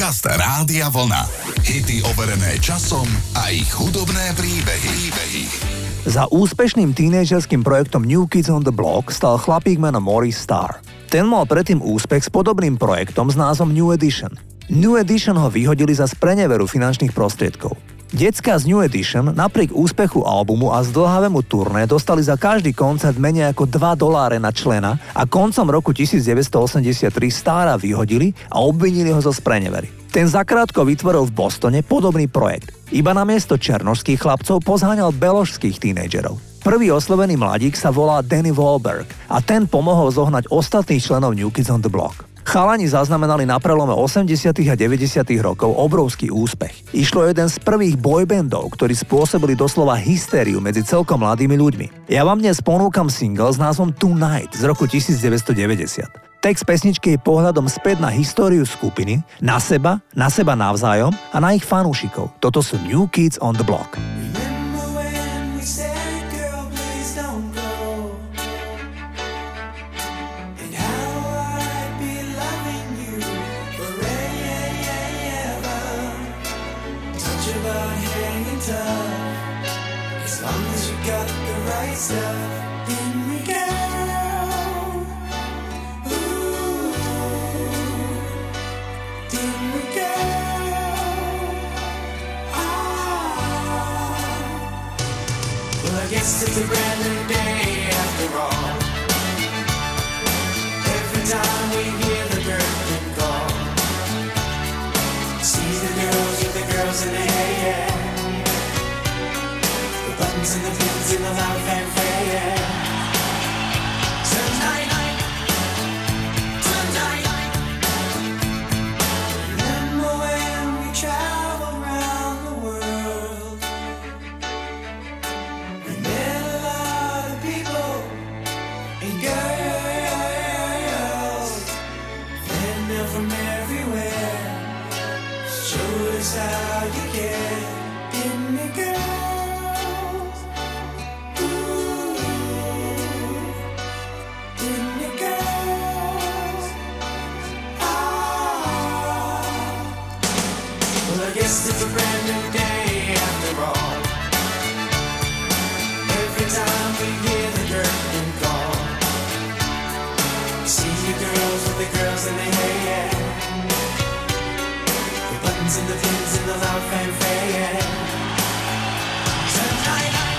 Podcast Rádia Vlna. Hity overené časom a ich hudobné príbehy. príbehy. Za úspešným tínežerským projektom New Kids on the Block stal chlapík menom Maurice Starr. Ten mal predtým úspech s podobným projektom s názvom New Edition. New Edition ho vyhodili za spreneveru finančných prostriedkov. Decka z New Edition napriek úspechu albumu a zdlhavému turné dostali za každý koncert menej ako 2 doláre na člena a koncom roku 1983 Stára vyhodili a obvinili ho zo sprenevery. Ten zakrátko vytvoril v Bostone podobný projekt. Iba na miesto černožských chlapcov pozháňal beložských tínejdžerov. Prvý oslovený mladík sa volá Danny Wahlberg a ten pomohol zohnať ostatných členov New Kids on the Block. Chalani zaznamenali na prelome 80. a 90. rokov obrovský úspech. Išlo jeden z prvých boybandov, ktorí spôsobili doslova hystériu medzi celkom mladými ľuďmi. Ja vám dnes ponúkam single s názvom Tonight z roku 1990. Text pesničky je pohľadom späť na históriu skupiny, na seba, na seba navzájom a na ich fanúšikov. Toto sú New Kids on the Block. to rest. in the flames in the loud fanfare. Tonight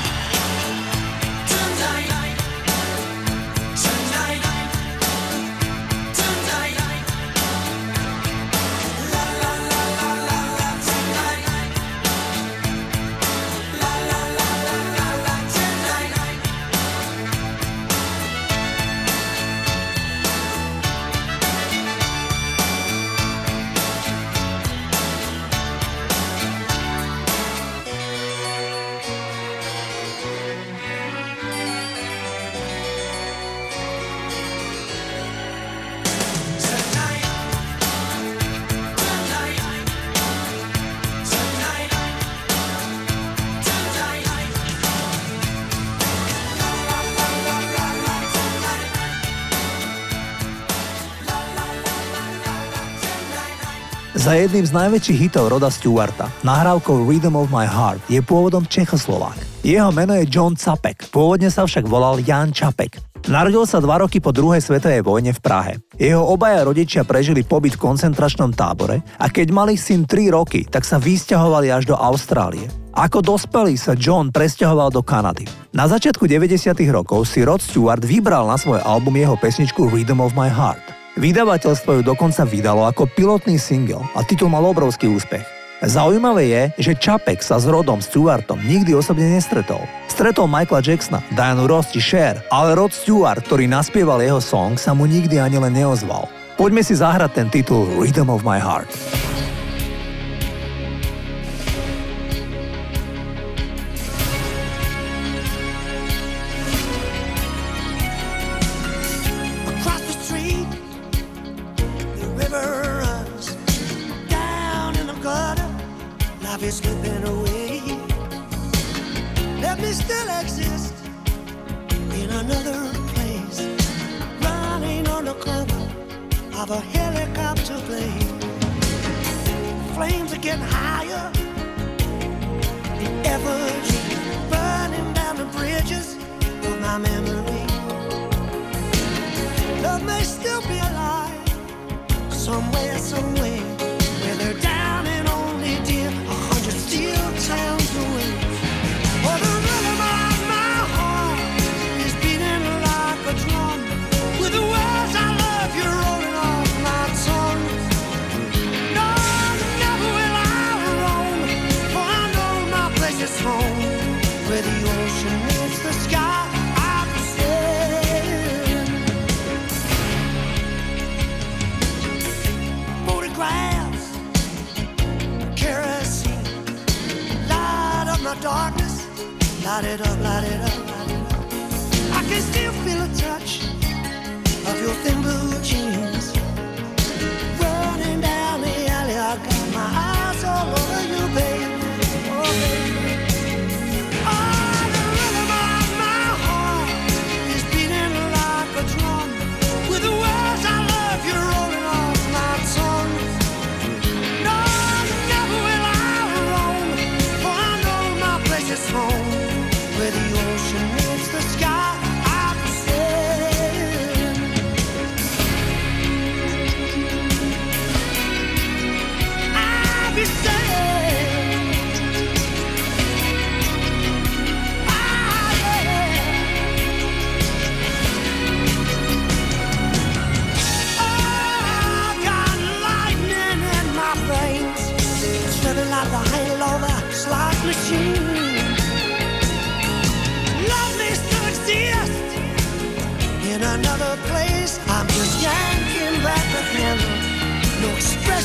Za jedným z najväčších hitov Roda Stewarta, nahrávkou Rhythm of My Heart, je pôvodom Čechoslovák. Jeho meno je John Capek, pôvodne sa však volal Jan Čapek. Narodil sa dva roky po druhej svetovej vojne v Prahe. Jeho obaja rodičia prežili pobyt v koncentračnom tábore a keď mali syn 3 roky, tak sa vysťahovali až do Austrálie. Ako dospelý sa John presťahoval do Kanady. Na začiatku 90. rokov si Rod Stewart vybral na svoj album jeho pesničku Rhythm of My Heart. Vydavateľstvo ju dokonca vydalo ako pilotný single a titul mal obrovský úspech. Zaujímavé je, že Čapek sa s Rodom Stewartom nikdy osobne nestretol. Stretol Michaela Jacksona, Dianu Ross či Cher, ale Rod Stewart, ktorý naspieval jeho song, sa mu nikdy ani len neozval. Poďme si zahrať ten titul Rhythm of My Heart.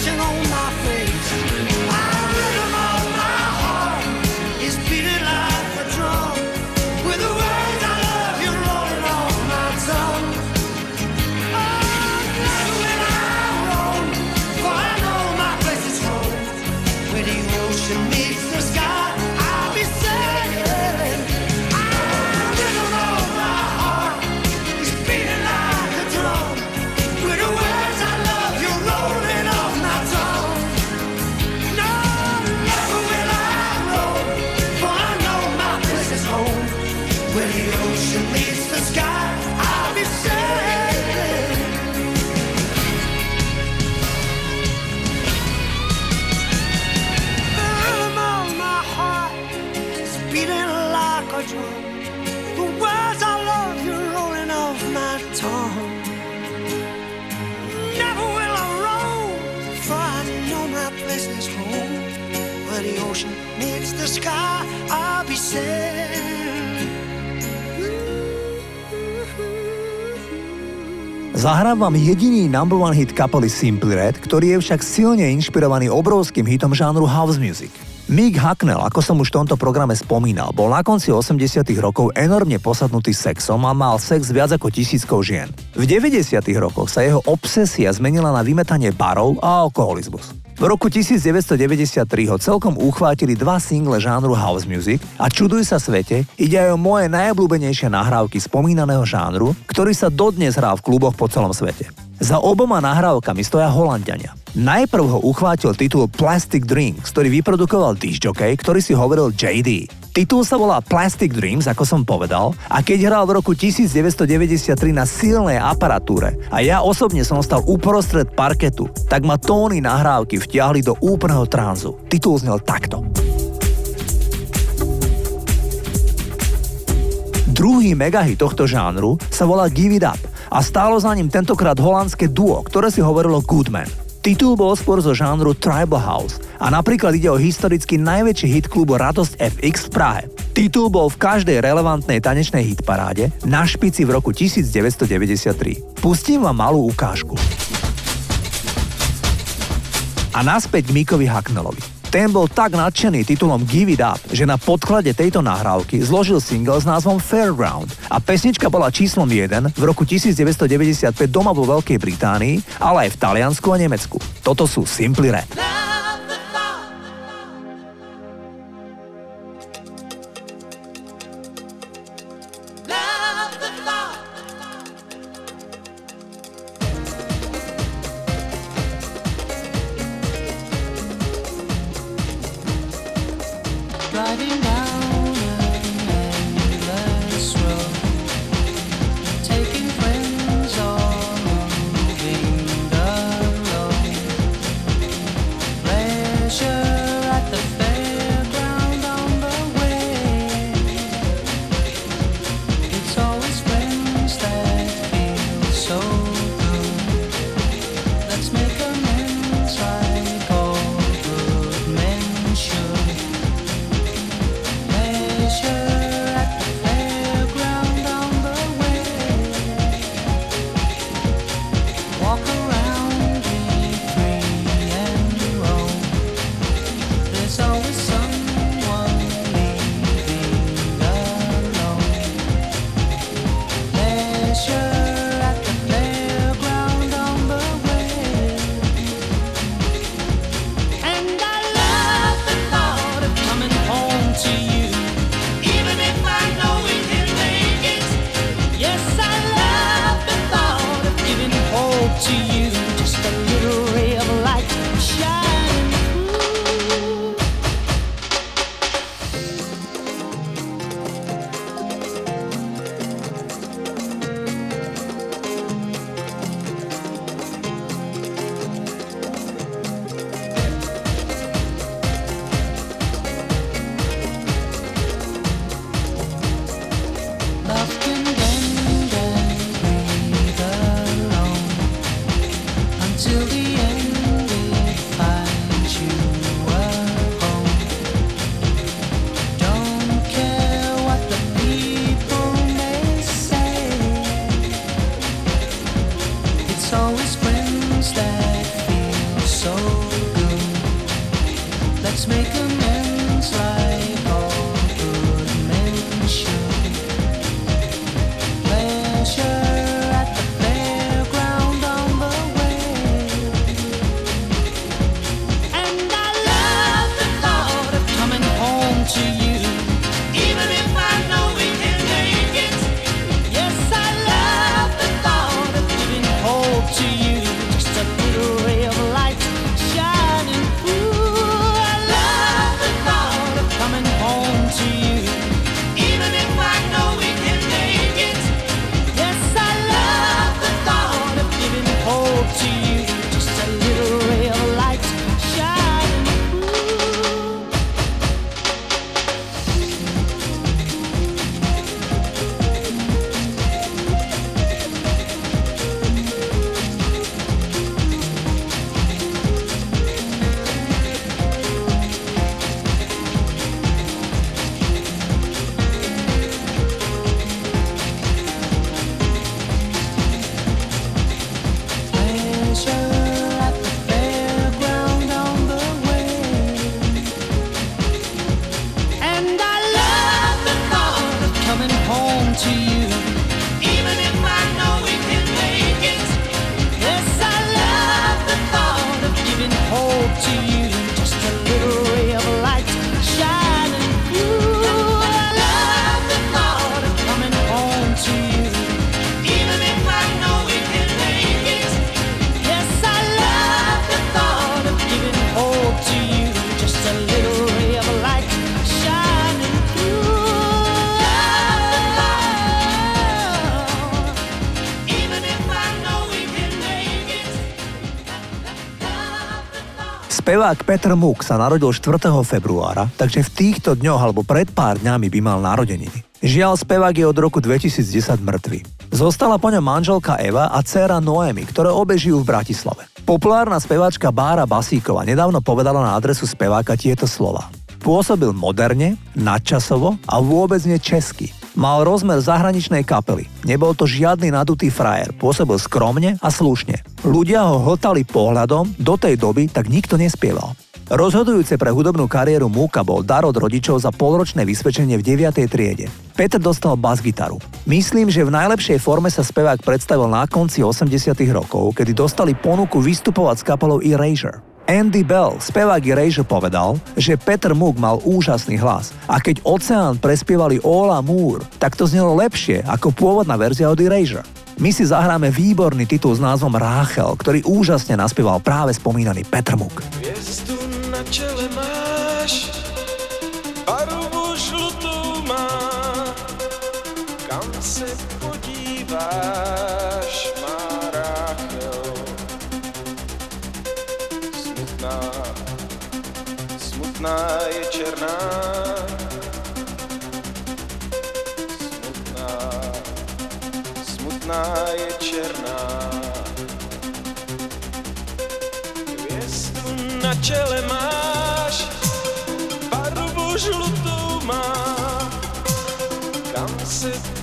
Expression on Zahrám vám jediný number one hit kapely Simply Red, ktorý je však silne inšpirovaný obrovským hitom žánru house music. Mick Hucknell, ako som už v tomto programe spomínal, bol na konci 80 rokov enormne posadnutý sexom a mal sex viac ako tisíckou žien. V 90 rokoch sa jeho obsesia zmenila na vymetanie barov a alkoholizmus. V roku 1993 ho celkom uchvátili dva single žánru house music a čuduj sa svete, ide aj o moje najobľúbenejšie nahrávky spomínaného žánru, ktorý sa dodnes hrá v kluboch po celom svete. Za oboma nahrávkami stoja Holandiania. Najprv ho uchvátil titul Plastic Drinks, ktorý vyprodukoval jockey, ktorý si hovoril JD. Titul sa volá Plastic Dreams, ako som povedal, a keď hral v roku 1993 na silnej aparatúre a ja osobne som stal uprostred parketu, tak ma tóny nahrávky vtiahli do úplného tranzu. Titul znel takto. Druhý megahit tohto žánru sa volá Give It Up a stálo za ním tentokrát holandské duo, ktoré si hovorilo Goodman. Titul bol skôr zo žánru Tribal House a napríklad ide o historicky najväčší hit klubu Radosť FX v Prahe. Titul bol v každej relevantnej tanečnej hitparáde na špici v roku 1993. Pustím vám malú ukážku. A naspäť Mikovi Hacknellovi. Ten bol tak nadšený titulom Give It Up, že na podklade tejto nahrávky zložil single s názvom Fairground a pesnička bola číslom 1 v roku 1995 doma vo Veľkej Británii, ale aj v Taliansku a Nemecku. Toto sú Simply Red. Spevák Petr Muk sa narodil 4. februára, takže v týchto dňoch alebo pred pár dňami by mal narodeniny. Žiaľ, spevák je od roku 2010 mŕtvy. Zostala po ňom manželka Eva a dcéra Noemi, ktoré obe žijú v Bratislave. Populárna speváčka Bára Basíková nedávno povedala na adresu speváka tieto slova. Pôsobil moderne, nadčasovo a vôbec nie česky. Mal rozmer zahraničnej kapely. Nebol to žiadny nadutý frajer, pôsobil skromne a slušne. Ľudia ho hltali pohľadom, do tej doby tak nikto nespieval. Rozhodujúce pre hudobnú kariéru Múka bol dar od rodičov za polročné vysvedčenie v 9. triede. Peter dostal bas-gitaru. Myslím, že v najlepšej forme sa spevák predstavil na konci 80 rokov, kedy dostali ponuku vystupovať s kapelou Erasure. Andy Bell, spevák Erasure povedal, že Peter Moog mal úžasný hlas a keď Oceán prespievali All Amour, tak to znelo lepšie ako pôvodná verzia od Erasure. My si zahráme výborný titul s názvom Ráchel, ktorý úžasne naspieval práve spomínaný Petr Moog. Hviezdu na čele máš smutná, smutná je černá. Smutná, smutná je černá. Hviezdu na čele máš, barvu žlutou má, kam se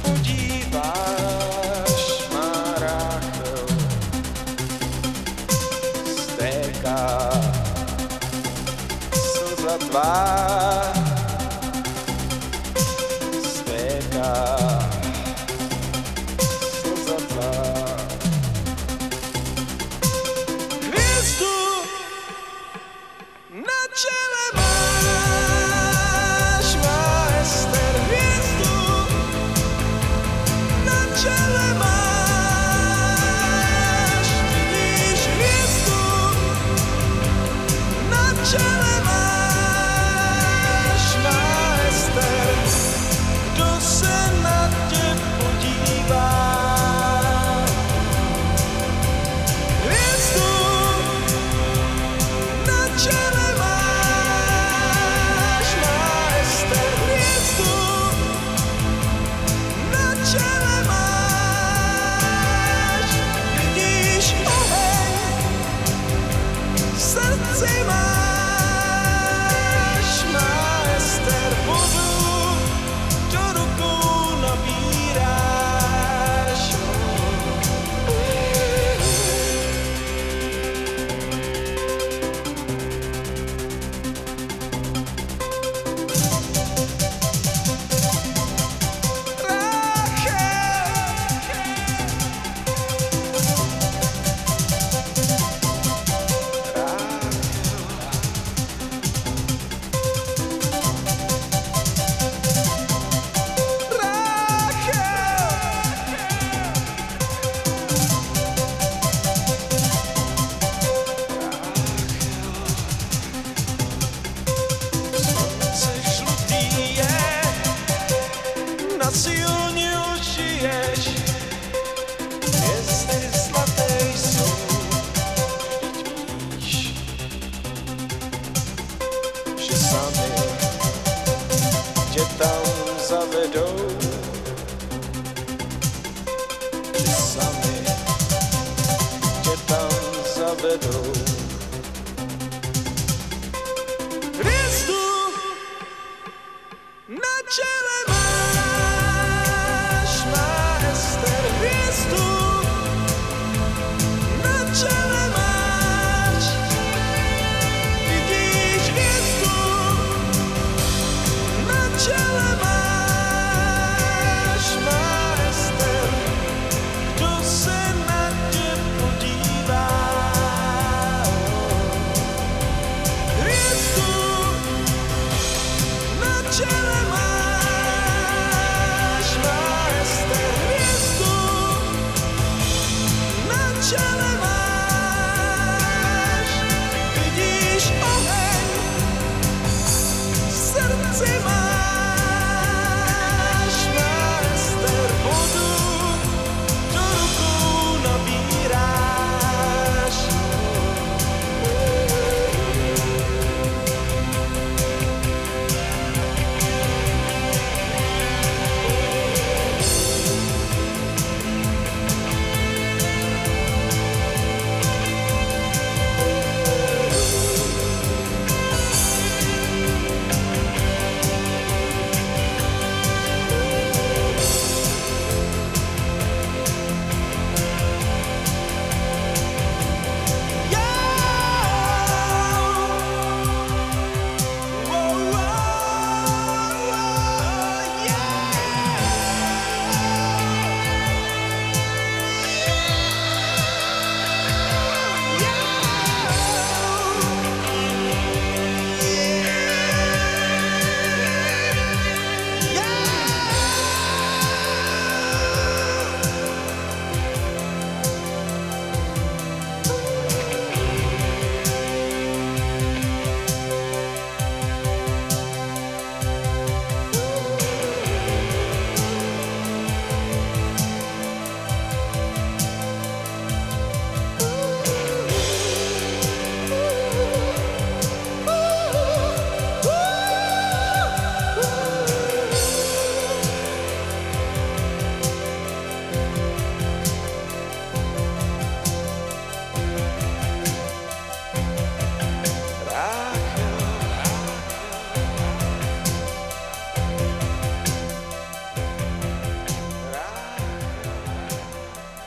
I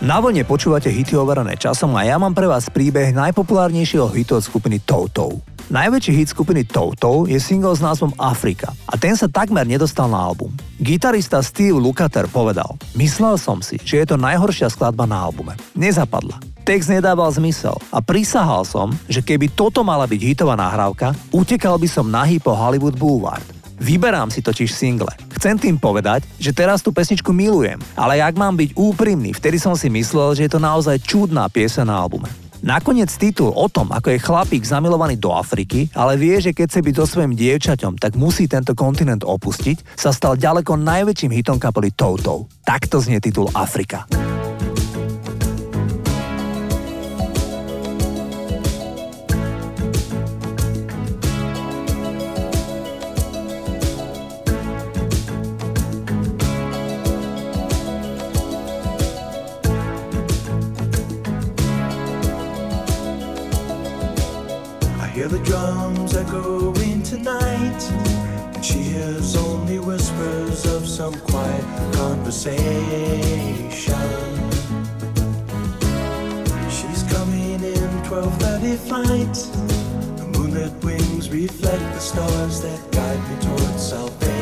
Na vlne počúvate hity overené časom a ja mám pre vás príbeh najpopulárnejšieho hitu od skupiny Toutou. Najväčší hit skupiny Toutou je single s názvom Afrika a ten sa takmer nedostal na album. Gitarista Steve Lukather povedal Myslel som si, že je to najhoršia skladba na albume. Nezapadla. Text nedával zmysel a prisahal som, že keby toto mala byť hitová nahrávka, utekal by som nahý po Hollywood Boulevard. Vyberám si totiž single. Chcem tým povedať, že teraz tú pesničku milujem, ale ak mám byť úprimný, vtedy som si myslel, že je to naozaj čudná piesa na albume. Nakoniec titul o tom, ako je chlapík zamilovaný do Afriky, ale vie, že keď chce byť so svojím dievčaťom, tak musí tento kontinent opustiť, sa stal ďaleko najväčším hitom kapely Toutou. Takto znie titul Afrika. Conversation. She's coming in 12:30 flight. The moonlit wings reflect the stars that guide me towards salvation.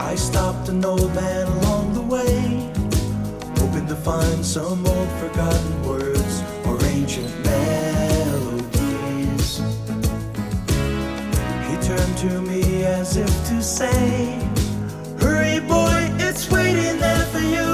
I stopped an old man along the way hoping to find some old forgotten words or ancient melodies. He turned to me as if to say, Hurry, boy, it's waiting there for you.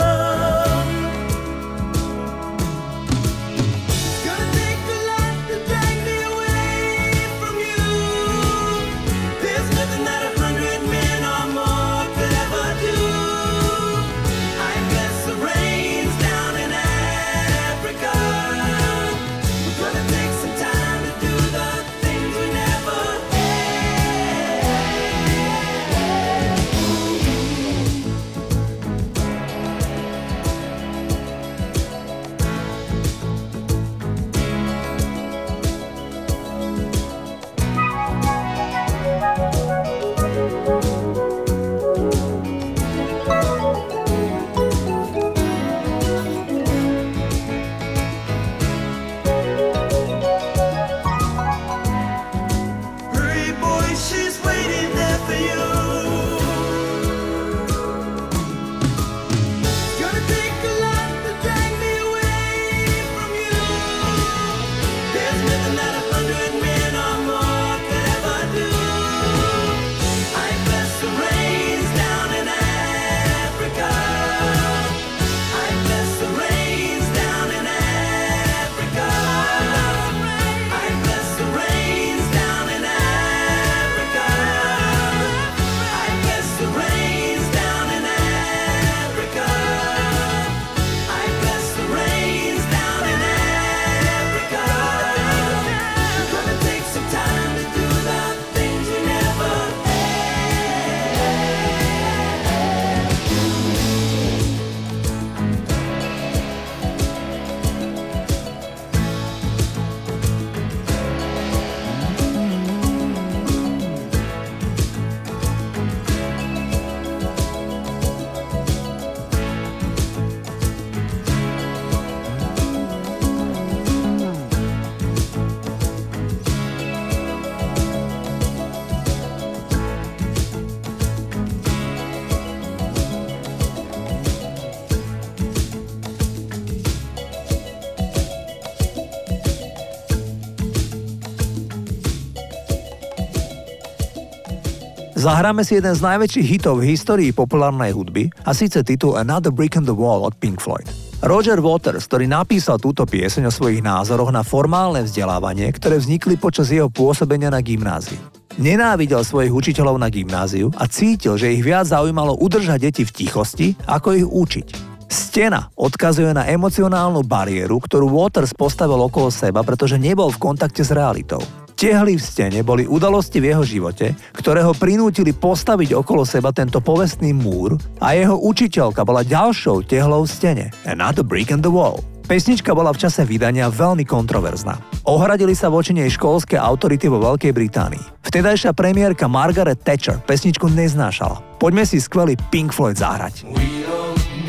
Zahráme si jeden z najväčších hitov v histórii populárnej hudby a síce titul Another Brick in the Wall od Pink Floyd. Roger Waters, ktorý napísal túto pieseň o svojich názoroch na formálne vzdelávanie, ktoré vznikli počas jeho pôsobenia na gymnáziu. Nenávidel svojich učiteľov na gymnáziu a cítil, že ich viac zaujímalo udržať deti v tichosti, ako ich učiť. Stena odkazuje na emocionálnu bariéru, ktorú Waters postavil okolo seba, pretože nebol v kontakte s realitou. Tehly v stene boli udalosti v jeho živote, ktoré ho prinútili postaviť okolo seba tento povestný múr a jeho učiteľka bola ďalšou tehlou v stene. Another brick in the wall. Pesnička bola v čase vydania veľmi kontroverzná. Ohradili sa voči nej školské autority vo Veľkej Británii. Vtedajšia premiérka Margaret Thatcher pesničku neznášala. Poďme si skvelý Pink Floyd zahrať. We don't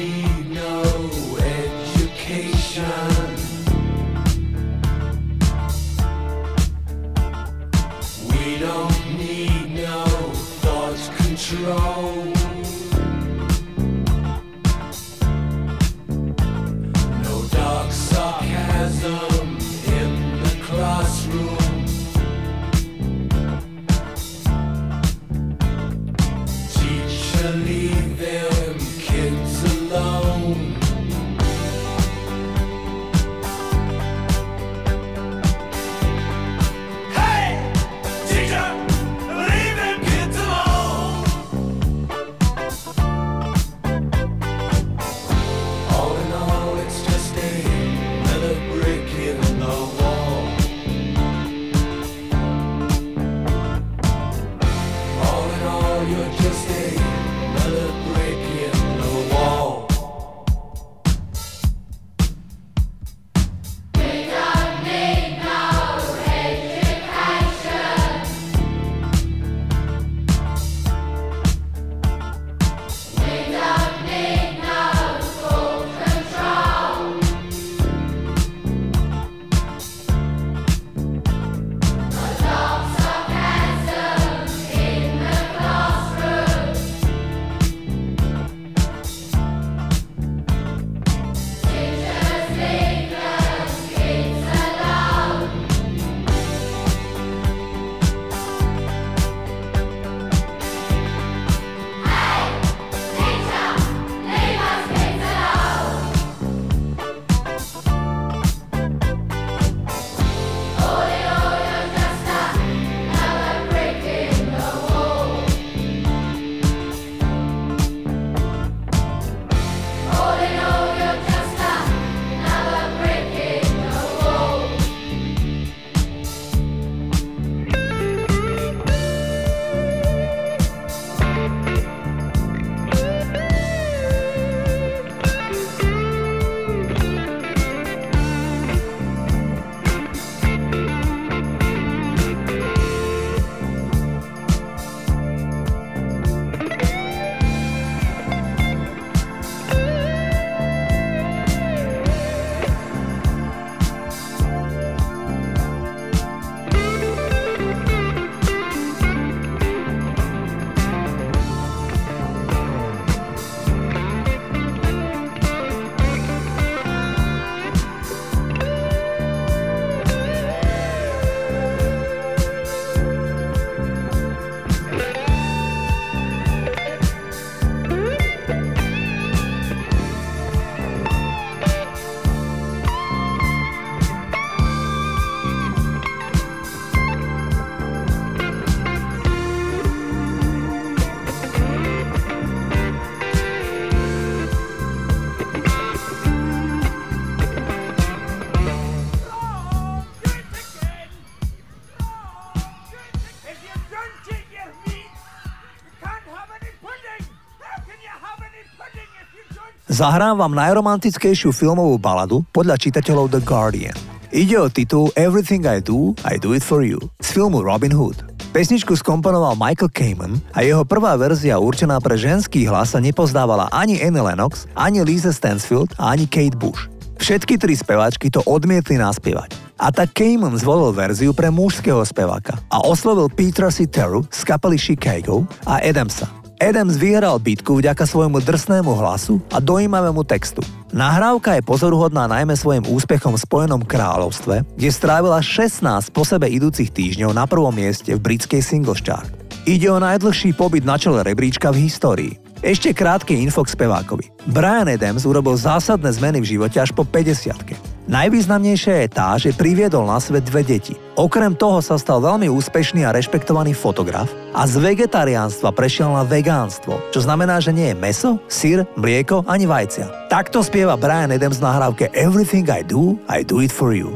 Zahrám vám najromantickejšiu filmovú baladu podľa čitateľov The Guardian. Ide o titul Everything I Do, I Do It For You z filmu Robin Hood. Pesničku skomponoval Michael Kamen a jeho prvá verzia určená pre ženský hlas sa nepozdávala ani Annie Lennox, ani Lisa Stansfield ani Kate Bush. Všetky tri speváčky to odmietli naspievať. A tak Kamen zvolil verziu pre mužského speváka a oslovil Petra Citeru z kapely Chicago a Adamsa. Adams vyhral bitku vďaka svojmu drsnému hlasu a dojímavému textu. Nahrávka je pozoruhodná najmä svojim úspechom v Spojenom kráľovstve, kde strávila 16 po sebe idúcich týždňov na prvom mieste v britskej single chart. Ide o najdlhší pobyt na čele rebríčka v histórii. Ešte krátky info k spevákovi. Brian Adams urobil zásadné zmeny v živote až po 50 Najvýznamnejšia je tá, že priviedol na svet dve deti. Okrem toho sa stal veľmi úspešný a rešpektovaný fotograf a z vegetariánstva prešiel na vegánstvo, čo znamená, že nie je meso, syr, mlieko ani vajcia. Takto spieva Brian Adams na nahrávke Everything I do, I do it for you.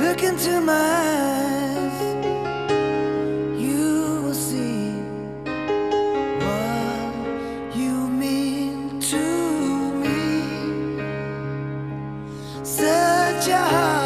Look into my Such a heart,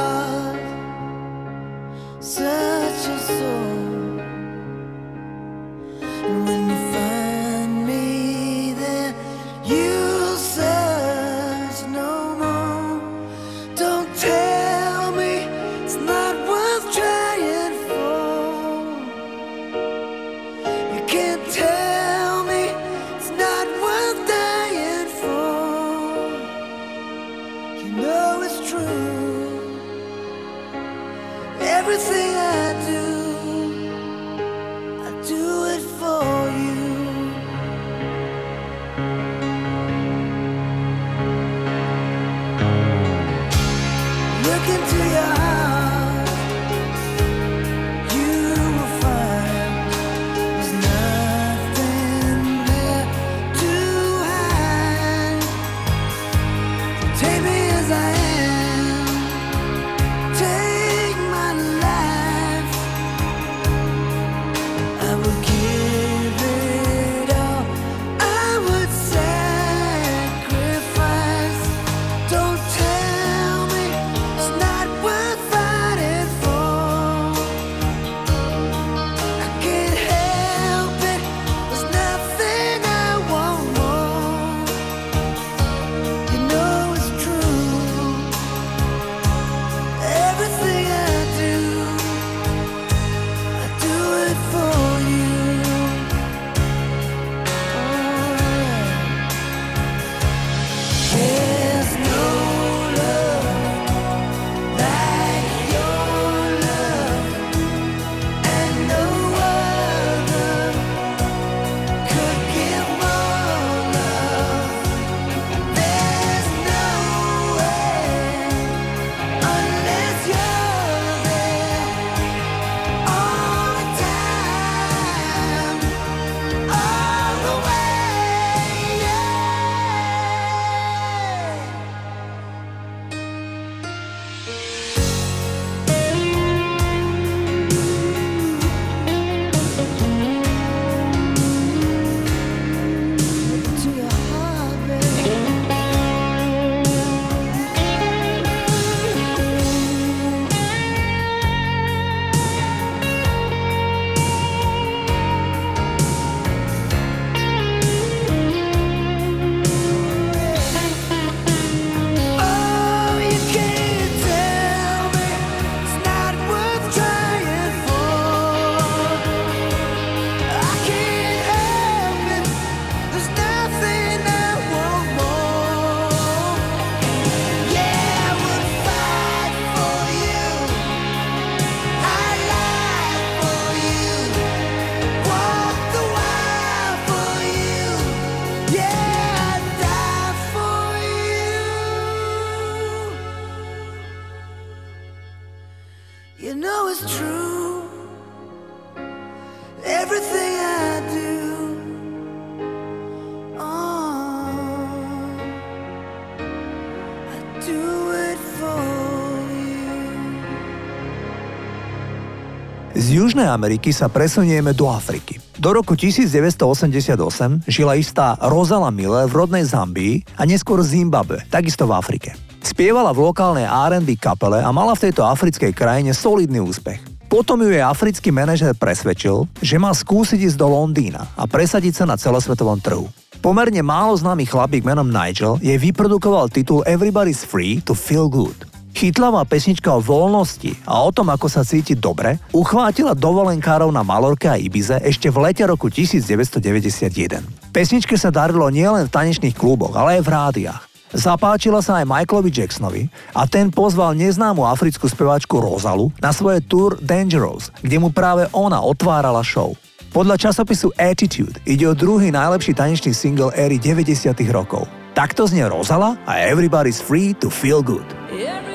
Z Južnej Ameriky sa presunieme do Afriky. Do roku 1988 žila istá Rozala Mille v rodnej Zambii a neskôr Zimbabwe, takisto v Afrike. Spievala v lokálnej R&B kapele a mala v tejto africkej krajine solidný úspech. Potom ju jej africký manažer presvedčil, že má skúsiť ísť do Londýna a presadiť sa na celosvetovom trhu. Pomerne málo známy chlapík menom Nigel jej vyprodukoval titul Everybody's Free to Feel Good. Chytlavá pesnička o voľnosti a o tom, ako sa cíti dobre, uchvátila dovolenkárov na Malorke a Ibize ešte v lete roku 1991. Pesničke sa darilo nielen v tanečných kluboch, ale aj v rádiách. Zapáčila sa aj Michaelovi Jacksonovi a ten pozval neznámu africkú speváčku Rosalu na svoje tour Dangerous, kde mu práve ona otvárala show. Podľa časopisu Attitude ide o druhý najlepší tanečný single éry 90. rokov. Takto znie Rozala a Everybody's Free to Feel Good. Everybody's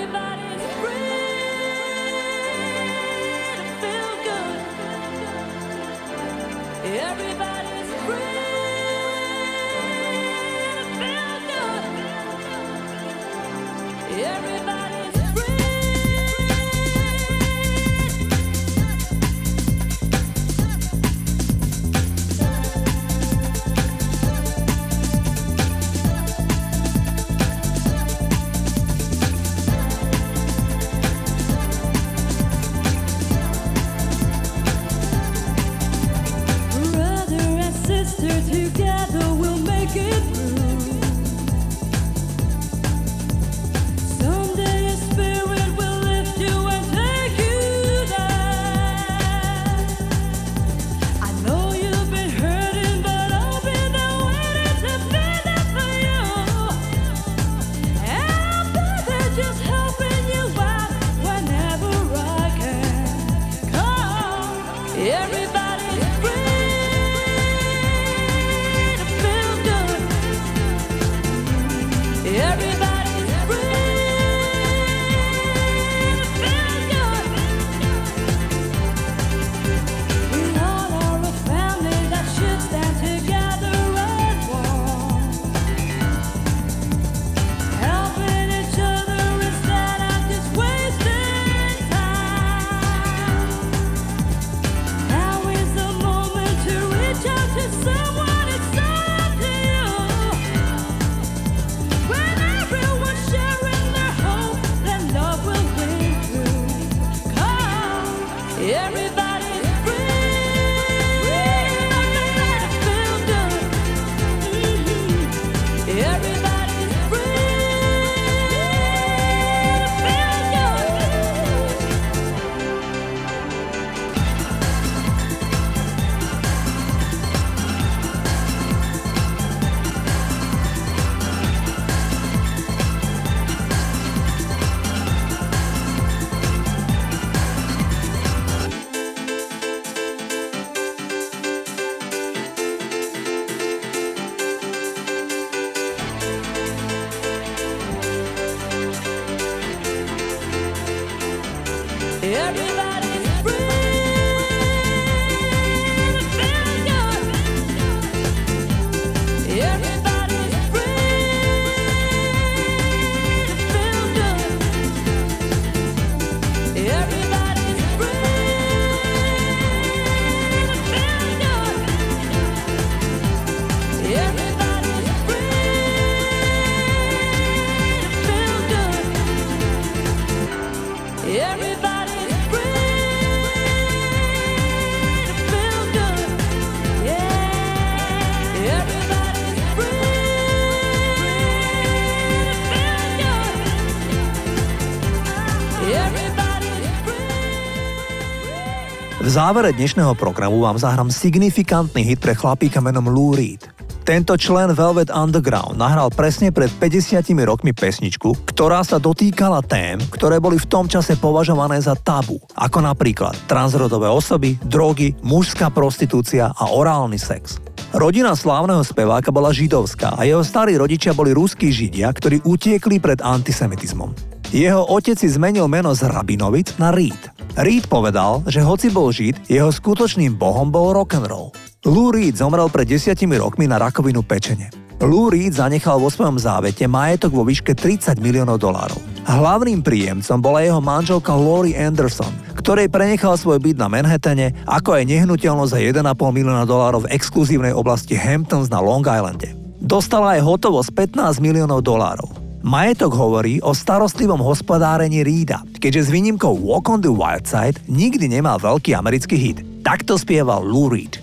závere dnešného programu vám zahrám signifikantný hit pre chlapíka menom Lou Reed. Tento člen Velvet Underground nahral presne pred 50 rokmi pesničku, ktorá sa dotýkala tém, ktoré boli v tom čase považované za tabu, ako napríklad transrodové osoby, drogy, mužská prostitúcia a orálny sex. Rodina slávneho speváka bola židovská a jeho starí rodičia boli ruskí židia, ktorí utiekli pred antisemitizmom. Jeho otec si zmenil meno z Rabinovic na Reed. Reed povedal, že hoci bol žid, jeho skutočným bohom bol rock'n'roll. Lou Reed zomrel pred desiatimi rokmi na rakovinu pečene. Lou Reed zanechal vo svojom závete majetok vo výške 30 miliónov dolárov. Hlavným príjemcom bola jeho manželka Lori Anderson, ktorej prenechal svoj byt na Manhattane, ako aj nehnuteľnosť za 1,5 milióna dolárov v exkluzívnej oblasti Hamptons na Long Islande. Dostala aj hotovosť 15 miliónov dolárov. Majetok hovorí o starostlivom hospodárení Reeda, keďže s výnimkou Walk on the Wild Side nikdy nemal veľký americký hit. Takto spieval Lou Reed.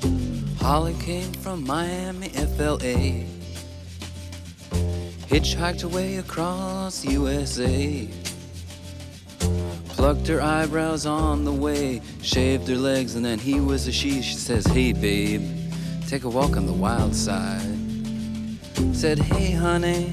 Holly came from Miami, FLA. Hitchhiked away across USA. Plucked her eyebrows on the way, shaved her legs, and then he was a she. She says, Hey, babe, take a walk on the wild side. Said, Hey, honey,